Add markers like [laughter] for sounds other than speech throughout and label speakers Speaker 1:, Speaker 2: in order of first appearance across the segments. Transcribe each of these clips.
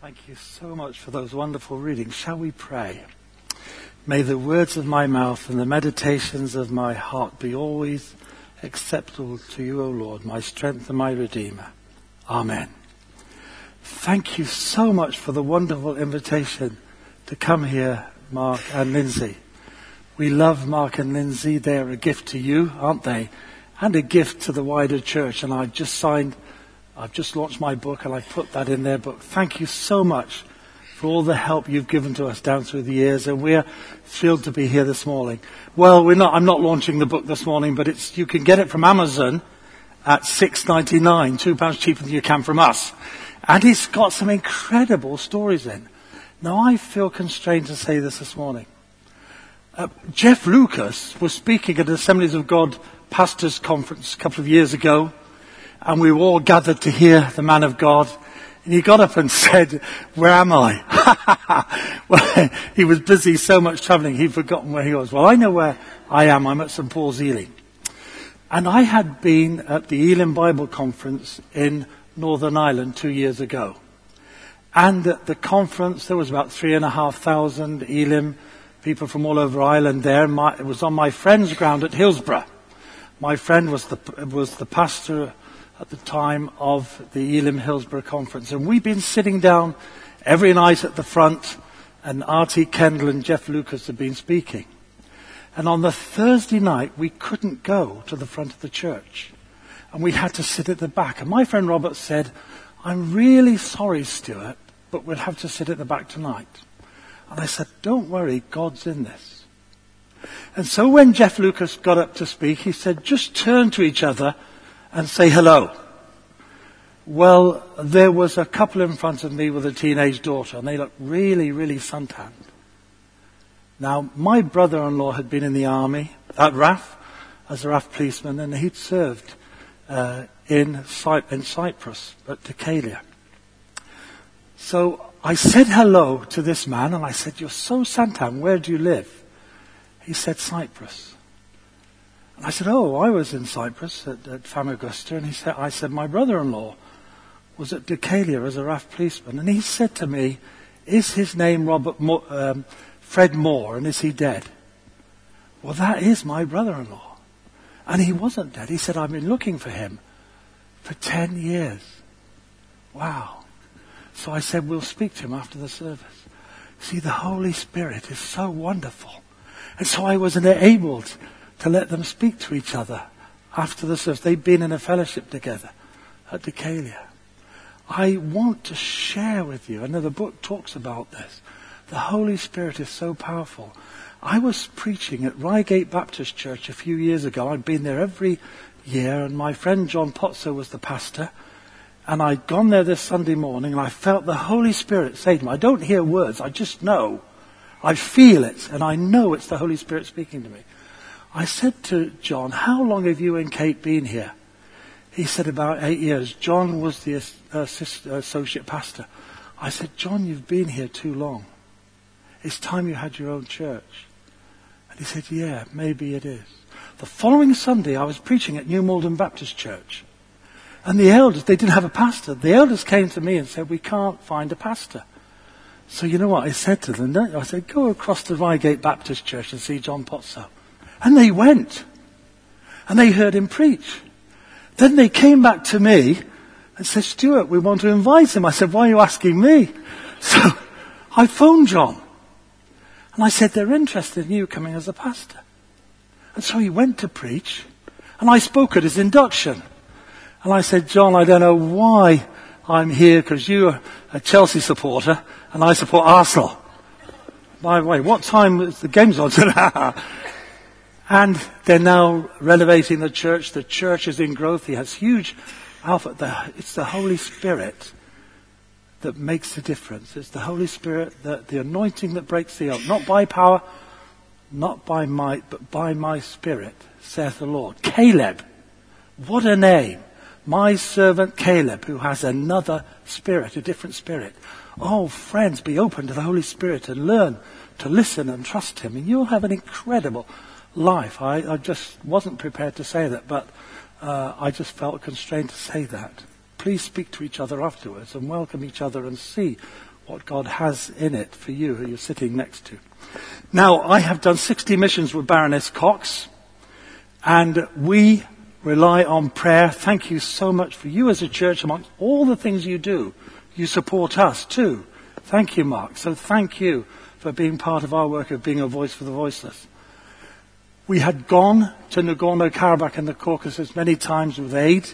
Speaker 1: Thank you so much for those wonderful readings. Shall we pray? May the words of my mouth and the meditations of my heart be always acceptable to you, O Lord, my strength and my Redeemer. Amen. Thank you so much for the wonderful invitation to come here, Mark and Lindsay. We love Mark and Lindsay. They are a gift to you, aren't they? And a gift to the wider church. And I've just signed I've just launched my book and I put that in there, but Thank you so much for all the help you've given to us down through the years and we're thrilled to be here this morning. Well, we're not, I'm not launching the book this morning, but it's, you can get it from Amazon at six ninety nine, two pounds cheaper than you can from us. And it's got some incredible stories in. Now I feel constrained to say this this morning. Uh, Jeff Lucas was speaking at Assemblies of God Pastors Conference a couple of years ago and we were all gathered to hear the man of God. And he got up and [laughs] said, where am I? [laughs] well, he was busy so much traveling, he'd forgotten where he was. Well, I know where I am. I'm at St. Paul's Ealing. And I had been at the Elim Bible Conference in Northern Ireland two years ago. And at the conference, there was about three and a half thousand Elim people from all over Ireland there. My, it was on my friend's ground at Hillsborough. My friend was the, was the pastor at the time of the Elim Hillsborough conference. And we've been sitting down every night at the front, and R.T. Kendall and Jeff Lucas have been speaking. And on the Thursday night, we couldn't go to the front of the church. And we had to sit at the back. And my friend Robert said, I'm really sorry, Stuart, but we'll have to sit at the back tonight. And I said, don't worry, God's in this. And so when Jeff Lucas got up to speak, he said, just turn to each other and say hello. Well, there was a couple in front of me with a teenage daughter, and they looked really, really suntanned. Now, my brother-in-law had been in the army at RAF as a RAF policeman, and he'd served uh, in, Cy- in Cyprus at Dhekelia. So I said hello to this man, and I said, "You're so suntan. Where do you live?" He said, "Cyprus." I said, oh, I was in Cyprus at, at Famagusta, and he said, I said, my brother-in-law was at Dhekelia as a RAF policeman, and he said to me, is his name Robert Mo- um, Fred Moore, and is he dead? Well, that is my brother-in-law. And he wasn't dead. He said, I've been looking for him for 10 years. Wow. So I said, we'll speak to him after the service. See, the Holy Spirit is so wonderful. And so I was enabled to let them speak to each other after the service. They've been in a fellowship together at Dhekelia. I want to share with you, and the book talks about this. The Holy Spirit is so powerful. I was preaching at Reigate Baptist Church a few years ago. I'd been there every year, and my friend John Potso was the pastor. And I'd gone there this Sunday morning, and I felt the Holy Spirit say to me, I don't hear words, I just know. I feel it, and I know it's the Holy Spirit speaking to me. I said to John, how long have you and Kate been here? He said about eight years. John was the associate pastor. I said, John, you've been here too long. It's time you had your own church. And he said, yeah, maybe it is. The following Sunday, I was preaching at New Malden Baptist Church. And the elders, they didn't have a pastor. The elders came to me and said, we can't find a pastor. So you know what I said to them? I said, go across to Reigate Baptist Church and see John Potso. And they went. And they heard him preach. Then they came back to me and said, Stuart, we want to invite him. I said, why are you asking me? [laughs] So I phoned John. And I said, they're interested in you coming as a pastor. And so he went to preach. And I spoke at his induction. And I said, John, I don't know why I'm here because you're a Chelsea supporter and I support Arsenal. By the way, what time is the game's on [laughs] tonight? And they're now renovating the church. The church is in growth. He has huge alpha. It's the Holy Spirit that makes the difference. It's the Holy Spirit, that, the anointing that breaks the yoke. Not by power, not by might, but by my spirit, saith the Lord. Caleb. What a name. My servant Caleb, who has another spirit, a different spirit. Oh, friends, be open to the Holy Spirit and learn to listen and trust Him, and you'll have an incredible life. I, I just wasn't prepared to say that, but uh, I just felt constrained to say that. Please speak to each other afterwards and welcome each other and see what God has in it for you who you're sitting next to. Now, I have done 60 missions with Baroness Cox, and we rely on prayer. Thank you so much for you as a church, amongst all the things you do. You support us too. Thank you, Mark. So thank you for being part of our work of being a voice for the voiceless. We had gone to Nagorno-Karabakh and the Caucasus many times with aid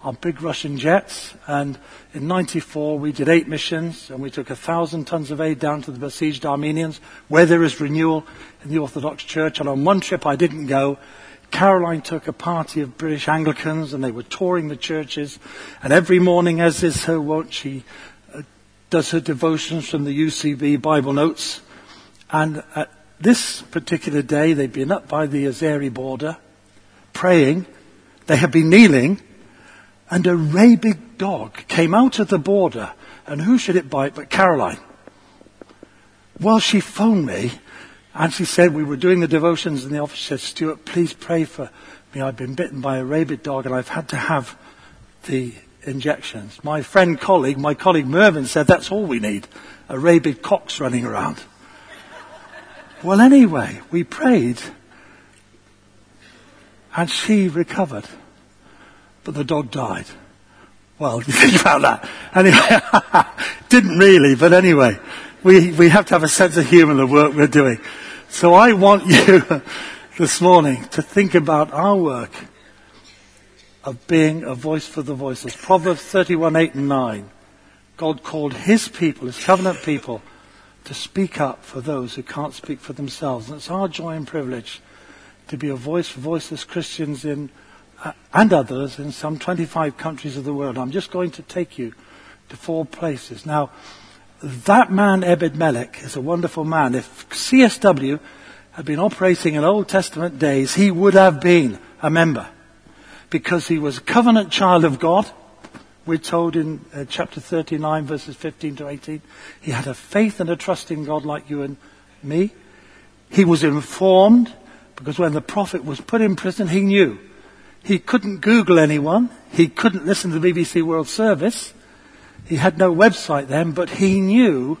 Speaker 1: on big Russian jets. And in 94, we did eight missions and we took a thousand tons of aid down to the besieged Armenians where there is renewal in the Orthodox Church. And on one trip I didn't go. Caroline took a party of British Anglicans and they were touring the churches. And every morning, as is her wont, she uh, does her devotions from the UCB Bible notes. And at this particular day, they'd been up by the Azeri border praying. They had been kneeling and a rabid dog came out of the border. And who should it bite but Caroline? Well, she phoned me and she said we were doing the devotions in the office. She said, Stuart, please pray for me. I've been bitten by a rabid dog and I've had to have the injections. My friend colleague, my colleague Mervyn said that's all we need. A rabid cox running around. Well, anyway, we prayed and she recovered but the dog died. Well, [laughs] you think about that. Anyway, [laughs] didn't really, but anyway, we, we have to have a sense of humour in the work we're doing. So I want [laughs] you this morning to think about our work of being a voice for the voiceless. Proverbs 31, 8 and 9. God called his people, his covenant people, to speak up for those who can't speak for themselves. And it's our joy and privilege to be a voice for voiceless Christians in uh, and others in some 25 countries of the world. I'm just going to take you to four places. Now, that man, Ebed Melech, is a wonderful man. If CSW had been operating in Old Testament days, he would have been a member because he was a covenant child of God. We're told in uh, chapter 39, verses 15 to 18. He had a faith and a trust in God like you and me. He was informed because when the prophet was put in prison, he knew he couldn't Google anyone. He couldn't listen to the BBC World Service. He had no website then, but he knew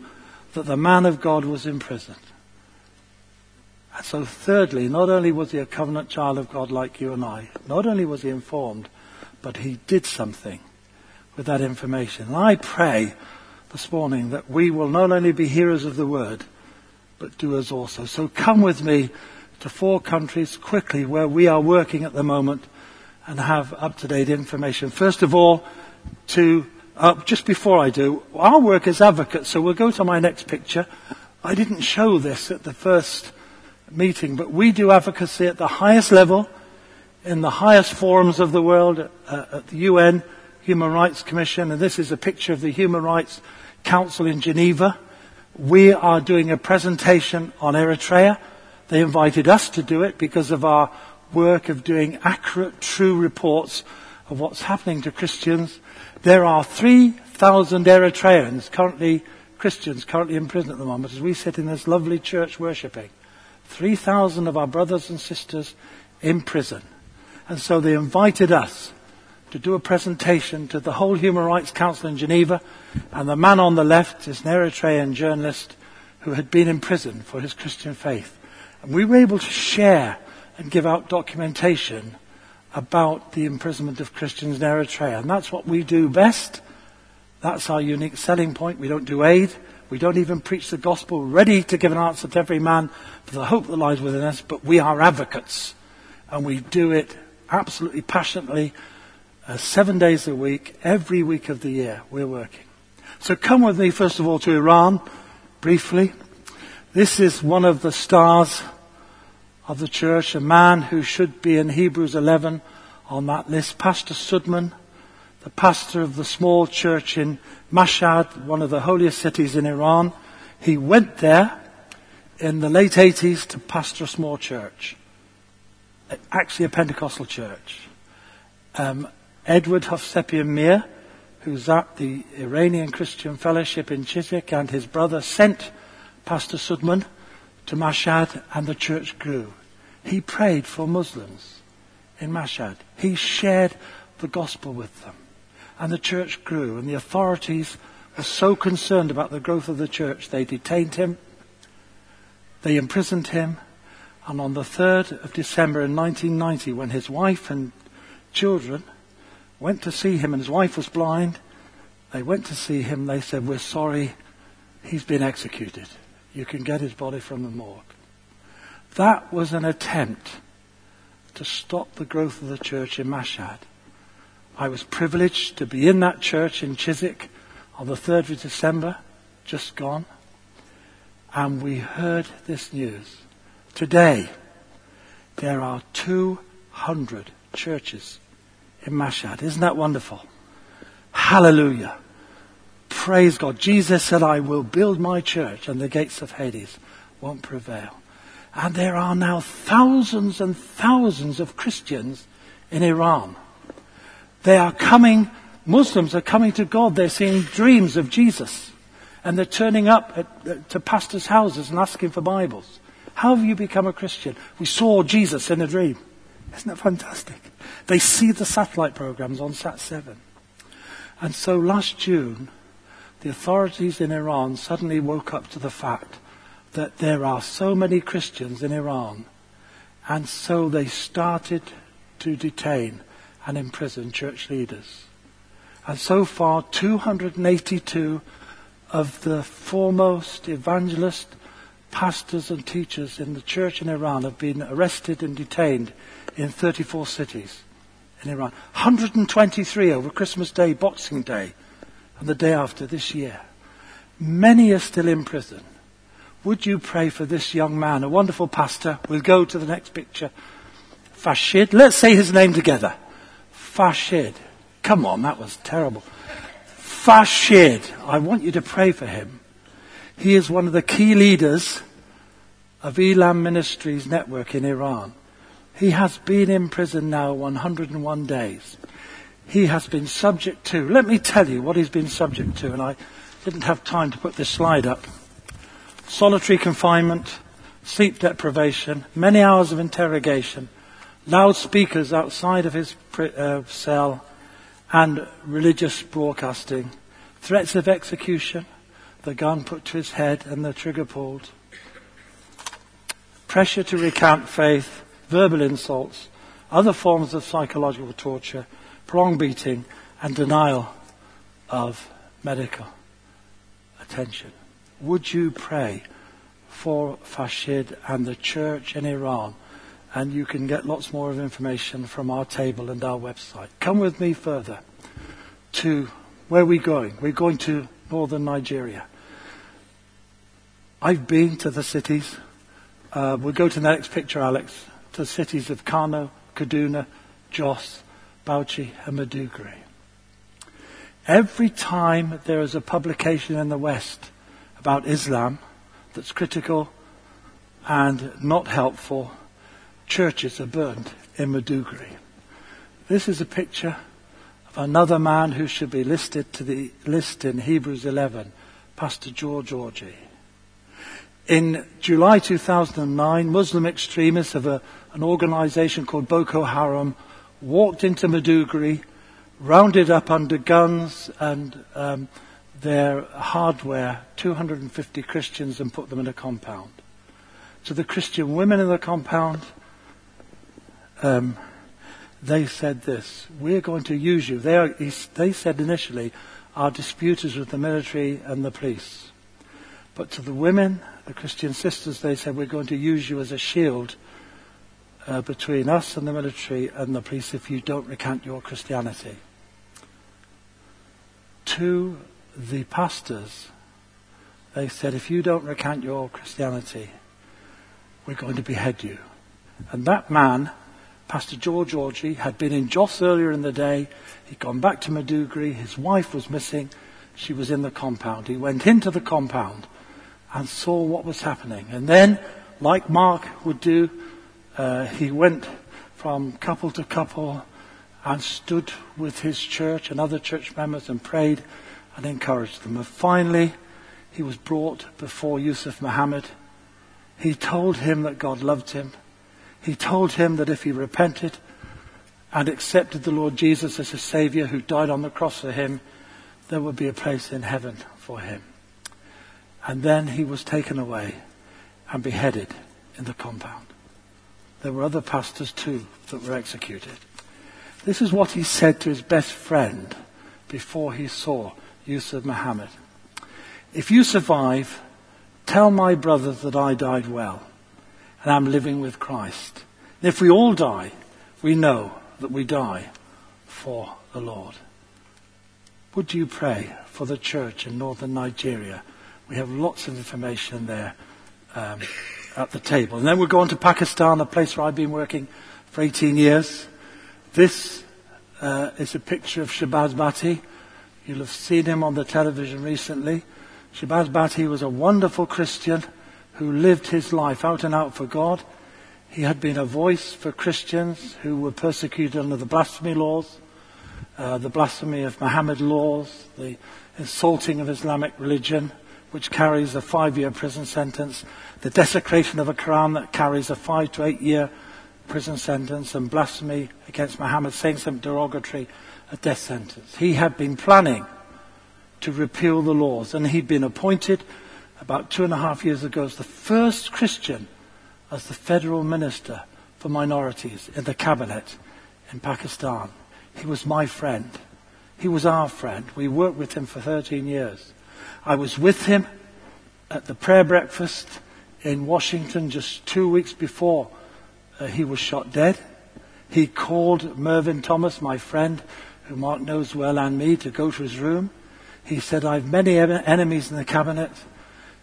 Speaker 1: that the man of God was in prison. And so thirdly, not only was he a covenant child of God like you and I, not only was he informed, but he did something with that information. And I pray this morning that we will not only be hearers of the word, but doers also. So come with me to four countries quickly where we are working at the moment and have up-to-date information. First of all, to uh, just before I do, our work as advocates. So we'll go to my next picture. I didn't show this at the first meeting, but we do advocacy at the highest level, in the highest forums of the world, uh, at the UN Human Rights Commission, and this is a picture of the Human Rights Council in Geneva. We are doing a presentation on Eritrea. They invited us to do it because of our work of doing accurate, true reports of what's happening to Christians. There are 3,000 Eritreans currently, Christians currently in prison at the moment as we sit in this lovely church worshipping. 3,000 of our brothers and sisters in prison. And so they invited us to do a presentation to the whole Human Rights Council in Geneva. And the man on the left is an Eritrean journalist who had been in prison for his Christian faith. And we were able to share and give out documentation about the imprisonment of Christians in Eritrea. And that's what we do best. That's our unique selling point. We don't do aid. We don't even preach the gospel, ready to give an answer to every man for the hope that lies within us, but we are advocates. And we do it absolutely passionately, uh, seven days a week, every week of the year, we're working. So come with me, first of all, to Iran, briefly. This is one of the stars of the church, a man who should be in Hebrews 11 on that list, Pastor Soodmand, the pastor of the small church in Mashhad, one of the holiest cities in Iran. He went there in the late 80s to pastor a small church, actually a Pentecostal church. Um, Edward Hovsepian Mehr, who's at the Iranian Christian Fellowship in Chiswick, and his brother sent Pastor Soodmand to Mashhad and the church grew. He prayed for Muslims in Mashhad. He shared the gospel with them. And the church grew and the authorities were so concerned about the growth of the church, they detained him, they imprisoned him, and on the 3rd of December in 1990, when his wife and children went to see him, and his wife was blind, they went to see him, they said, We're sorry, he's been executed. You can get his body from the morgue. That was an attempt to stop the growth of the church in Mashhad. I was privileged to be in that church in Chiswick on the 3rd of December, just gone, and we heard this news. Today, there are 200 churches in Mashhad. Isn't that wonderful? Hallelujah. Praise God. Jesus said, I will build my church and the gates of Hades won't prevail. And there are now thousands and thousands of Christians in Iran. They are coming, Muslims are coming to God. They're seeing dreams of Jesus. And they're turning up at, to pastors' houses and asking for Bibles. How have you become a Christian? We saw Jesus in a dream. Isn't that fantastic? They see the satellite programs on Sat 7. And so last June, the authorities in Iran suddenly woke up to the fact that there are so many Christians in Iran. And so they started to detain and imprison church leaders. And so far, 282 of the foremost evangelist pastors and teachers in the church in Iran have been arrested and detained in 34 cities in Iran. 123 over Christmas Day, Boxing Day, and the day after this year. Many are still in prison. Would you pray for this young man, a wonderful pastor? We'll go to the next picture. Farshid. Let's say his name together. Farshid. Come on, that was terrible. Farshid. I want you to pray for him. He is one of the key leaders of Elam Ministries network in Iran. He has been in prison now 101 days. He has been subject to, let me tell you what he's been subject to, and I didn't have time to put this slide up. Solitary confinement, sleep deprivation, many hours of interrogation, loudspeakers outside of his uh, cell, and religious broadcasting, threats of execution, the gun put to his head and the trigger pulled, pressure to recant faith, verbal insults, other forms of psychological torture, prolonged beating, and denial of medical attention. Would you pray for Farshid and the church in Iran? And you can get lots more of information from our table and our website. Come with me further to where are we going? We're going to northern Nigeria. I've been to the cities. Uh, we'll go to the next picture, Alex. To the cities of Kano, Kaduna, Jos, Bauchi, and Maiduguri. Every time there is a publication in the West about Islam that's critical and not helpful, churches are burned in Maiduguri. This is a picture of another man who should be listed to the list in Hebrews 11, Pastor George Orji. In July 2009, Muslim extremists a, an organization called Boko Haram walked into Maiduguri, rounded up under guns and um, their hardware 250 Christians and put them in a compound. To the Christian women in the compound, um, they said this, we're going to use you. They, are, they said initially, our disputers with the military and the police. But to the women, the Christian sisters, they said, we're going to use you as a shield uh, between us and the military and the police if you don't recant your Christianity. To the pastors, they said, if you don't recant your Christianity, we're going to behead you. And that man, Pastor George Orji, had been in Jos earlier in the day. He'd gone back to Maiduguri. His wife was missing. She was in the compound. He went into the compound and saw what was happening. And then, like Mark would do, uh, he went from couple to couple and stood with his church and other church members and prayed and encouraged them. And finally, he was brought before Yusuf Muhammad. He told him that God loved him. He told him that if he repented and accepted the Lord Jesus as a Savior who died on the cross for him, there would be a place in heaven for him. And then he was taken away and beheaded in the compound. There were other pastors too that were executed. This is what he said to his best friend before he saw Yusuf Muhammad. If you survive, tell my brothers that I died well and I'm living with Christ. And if we all die, we know that we die for the Lord. Would you pray for the church in northern Nigeria? We have lots of information there um, at the table. And then we'll go on to Pakistan, a place where I've been working for 18 years. This uh, is a picture of Shahbaz Bhatti. You'll have seen him on the television recently. Shahbaz Bhatti was a wonderful Christian who lived his life out and out for God. He had been a voice for Christians who were persecuted under the blasphemy laws, uh, the blasphemy of Muhammad laws, the insulting of Islamic religion, which carries a five-year prison sentence, the desecration of a Quran that carries a five to eight year prison sentence, and blasphemy against Muhammad, saying something derogatory, a death sentence. He had been planning to repeal the laws, and he'd been appointed about two and a half years ago as the first Christian as the federal minister for minorities in the cabinet in Pakistan. He was my friend. He was our friend. We worked with him for 13 years. I was with him at the prayer breakfast in Washington just two weeks before uh, he was shot dead. He called Mervyn Thomas, my friend, who Mark knows well, and me, to go to his room. He said, I've many enemies in the cabinet.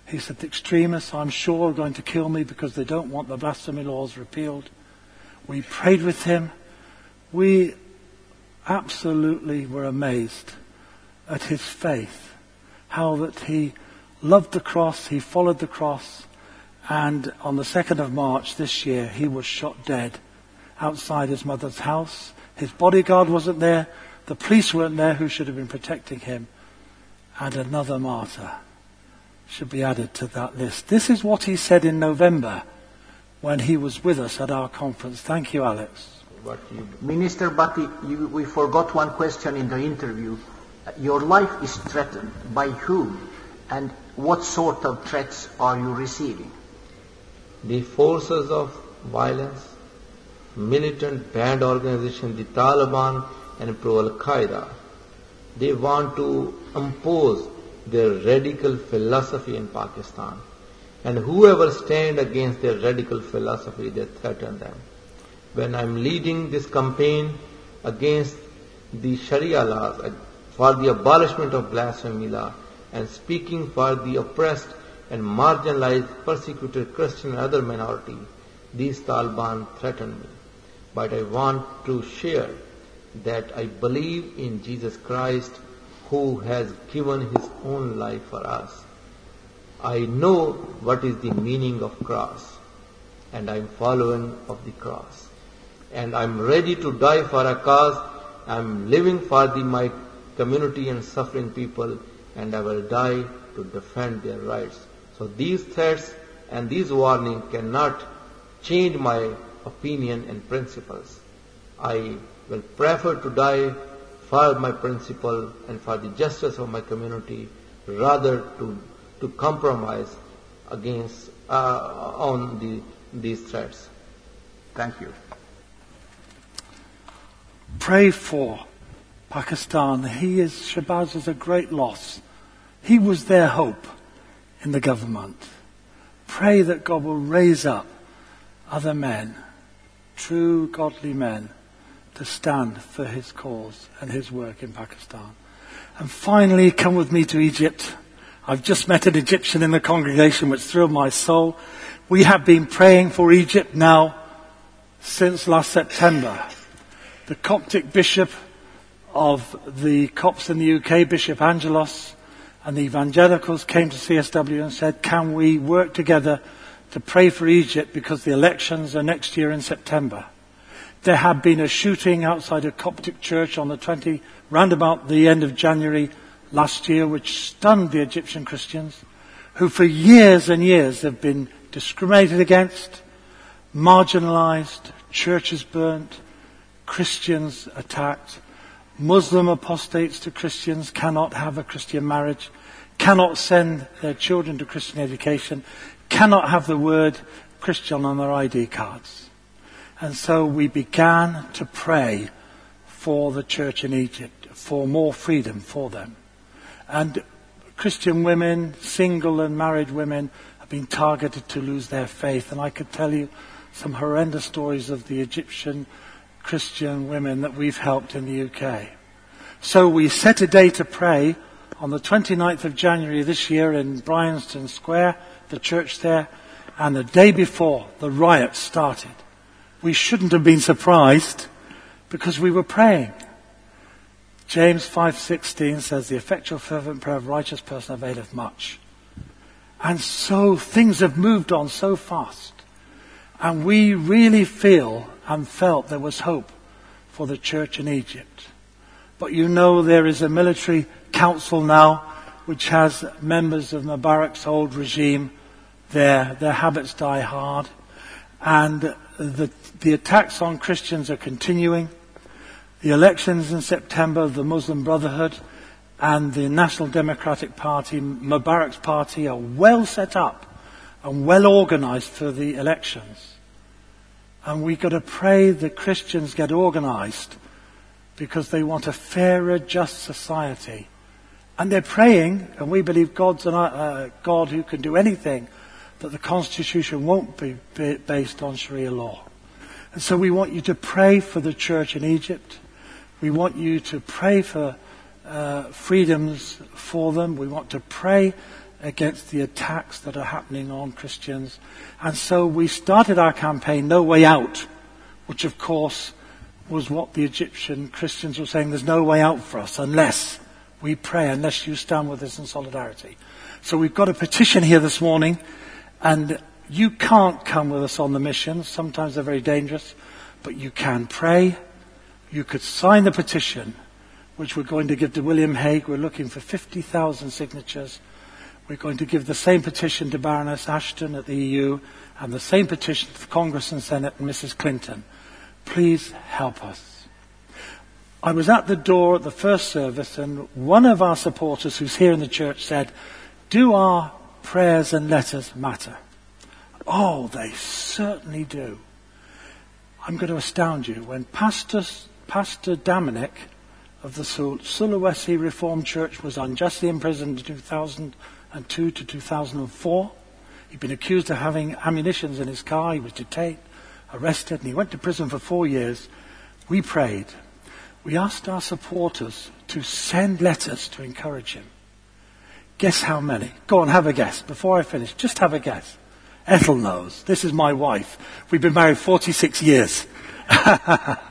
Speaker 1: He said, the extremists, I'm sure, are going to kill me because they don't want the blasphemy laws repealed. We prayed with him. We absolutely were amazed at his faith, how that he loved the cross, he followed the cross, and on the 2nd of March this year, he was shot dead outside his mother's house. His bodyguard wasn't there. The police weren't there who should have been protecting him. And another martyr should be added to that list. This is what he said in November when he was with us at our conference. Thank you, Alex.
Speaker 2: Minister Bhatti, you, we forgot one question in the interview. Your life is threatened. By whom? And what sort of threats are you receiving?
Speaker 3: The forces of violence, militant band organization, the Taliban and pro-Al-Qaeda, they want to impose their radical philosophy in Pakistan. And whoever stand against their radical philosophy, they threaten them. When I'm leading this campaign against the Sharia laws, for the abolishment of blasphemy law, and speaking for the oppressed and marginalized, persecuted Christian and other minority, these Taliban threaten me. But I want to share that I believe in Jesus Christ who has given his own life for us. I know what is the meaning of cross and I'm following of the cross. And I'm ready to die for a cause. I'm living for the, my community and suffering people and I will die to defend their rights. So these threats and these warnings cannot change my opinion and principles. I will prefer to die for my principle and for the justice of my community rather to, to compromise against uh, on the, these threats.
Speaker 2: Thank you.
Speaker 1: Pray for Pakistan. He is, Shahbaz is a great loss. He was their hope in the government. Pray that God will raise up other men, true godly men, to stand for his cause and his work in Pakistan. And finally, come with me to Egypt. I've just met an Egyptian in the congregation which thrilled my soul. We have been praying for Egypt now since last September. The Coptic bishop of the Copts in the UK, Bishop Angelos, and the evangelicals came to CSW and said, can we work together to pray for Egypt because the elections are next year in September? There had been a shooting outside a Coptic church on the 20, round about the end of January last year, which stunned the Egyptian Christians, who for years and years have been discriminated against, marginalized, churches burnt, Christians attacked, Muslim apostates to Christians cannot have a Christian marriage, cannot send their children to Christian education, cannot have the word Christian on their ID cards. And so we began to pray for the church in Egypt, for more freedom for them. And Christian women, single and married women, have been targeted to lose their faith. And I could tell you some horrendous stories of the Egyptian Christian women that we've helped in the UK. So we set a day to pray on the 29th of January this year in Bryanston Square, the church there, and the day before the riot started. We shouldn't have been surprised because we were praying. James 5:16 says the effectual fervent prayer of a righteous person availeth much. And so things have moved on so fast. And we really feel and felt there was hope for the church in Egypt. But you know there is a military council now which has members of Mubarak's old regime there. Their habits die hard. And the, the attacks on Christians are continuing. The elections in September the Muslim Brotherhood and the National Democratic Party, Mubarak's party, are well set up and well organized for the elections. And we've got to pray that Christians get organized because they want a fairer, just society. And they're praying, and we believe God's a uh, God who can do anything, that the Constitution won't be based on Sharia law. And so we want you to pray for the church in Egypt. We want you to pray for uh, freedoms for them. We want to pray against the attacks that are happening on Christians. And so we started our campaign, No Way Out, which of course was what the Egyptian Christians were saying, there's no way out for us unless we pray, unless you stand with us in solidarity. So we've got a petition here this morning, and you can't come with us on the mission. Sometimes they're very dangerous, but you can pray you could sign the petition, which we're going to give to William Hague. We're looking for 50,000 signatures. We're going to give the same petition to Baroness Ashton at the EU and the same petition to Congress and Senate and Mrs. Clinton. Please help us. I was at the door at the first service and one of our supporters who's here in the church said, do our prayers and letters matter? Oh, they certainly do. I'm going to astound you. When pastors Pastor Damanik of the Sulawesi Reformed Church was unjustly imprisoned in 2002 to 2004. He'd been accused of having ammunitions in his car. He was detained, arrested, and he went to prison for four years. We prayed. We asked our supporters to send letters to encourage him. Guess how many? Go on, have a guess. Before I finish, just have a guess. Ethel knows. This is my wife. We've been married 46 years. [laughs]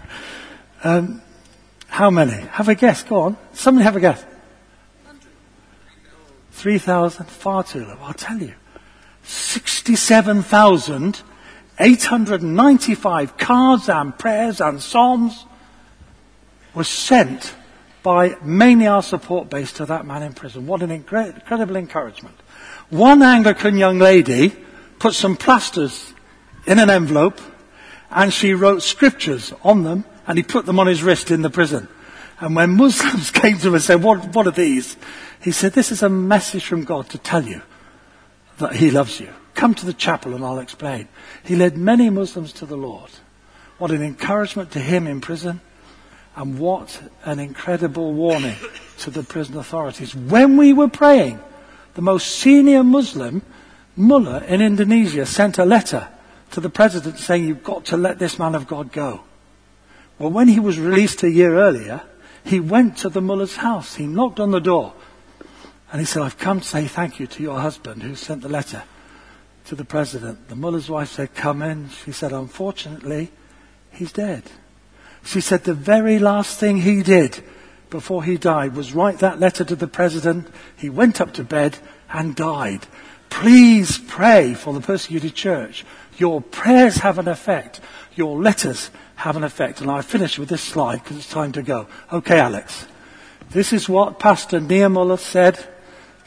Speaker 1: Um, how many? Have a guess. Go on. Somebody have a guess. 3,000. Far too low. I'll tell you. 67,895 cards and prayers and psalms were sent by mainly our support base to that man in prison. What an incredible encouragement. One Anglican young lady put some plasters in an envelope and she wrote scriptures on them and he put them on his wrist in the prison. And when Muslims [laughs] came to him and said, what, what are these? He said, this is a message from God to tell you that he loves you. Come to the chapel and I'll explain. He led many Muslims to the Lord. What an encouragement to him in prison. And what an incredible warning to the prison authorities. When we were praying, the most senior Muslim, Mullah in Indonesia, sent a letter to the president saying, you've got to let this man of God go. Well, when he was released a year earlier, he went to the mullah's house. He knocked on the door. And he said, I've come to say thank you to your husband who sent the letter to the president. The mullah's wife said, come in. She said, unfortunately, he's dead. She said the very last thing he did before he died was write that letter to the president. He went up to bed and died. Please pray for the persecuted church. Your prayers have an effect. Your letters have an effect. And I finish with this slide because it's time to go. Okay, Alex. This is what Pastor Niemöller said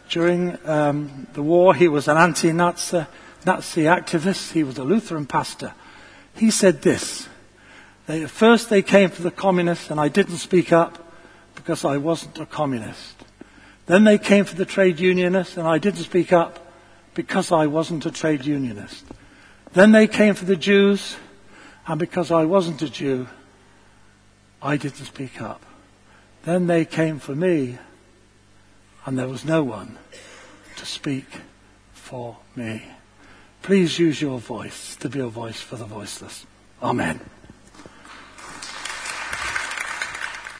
Speaker 1: during um, the war. He was an anti-Nazi Nazi activist. He was a Lutheran pastor. He said this. They, first they came for the communists and I didn't speak up. because I wasn't a communist. Then they came for the trade unionists and I didn't speak up because I wasn't a trade unionist. Then they came for the Jews and because I wasn't a Jew, I didn't speak up. Then they came for me and there was no one to speak for me. Please use your voice to be a voice for the voiceless. Amen.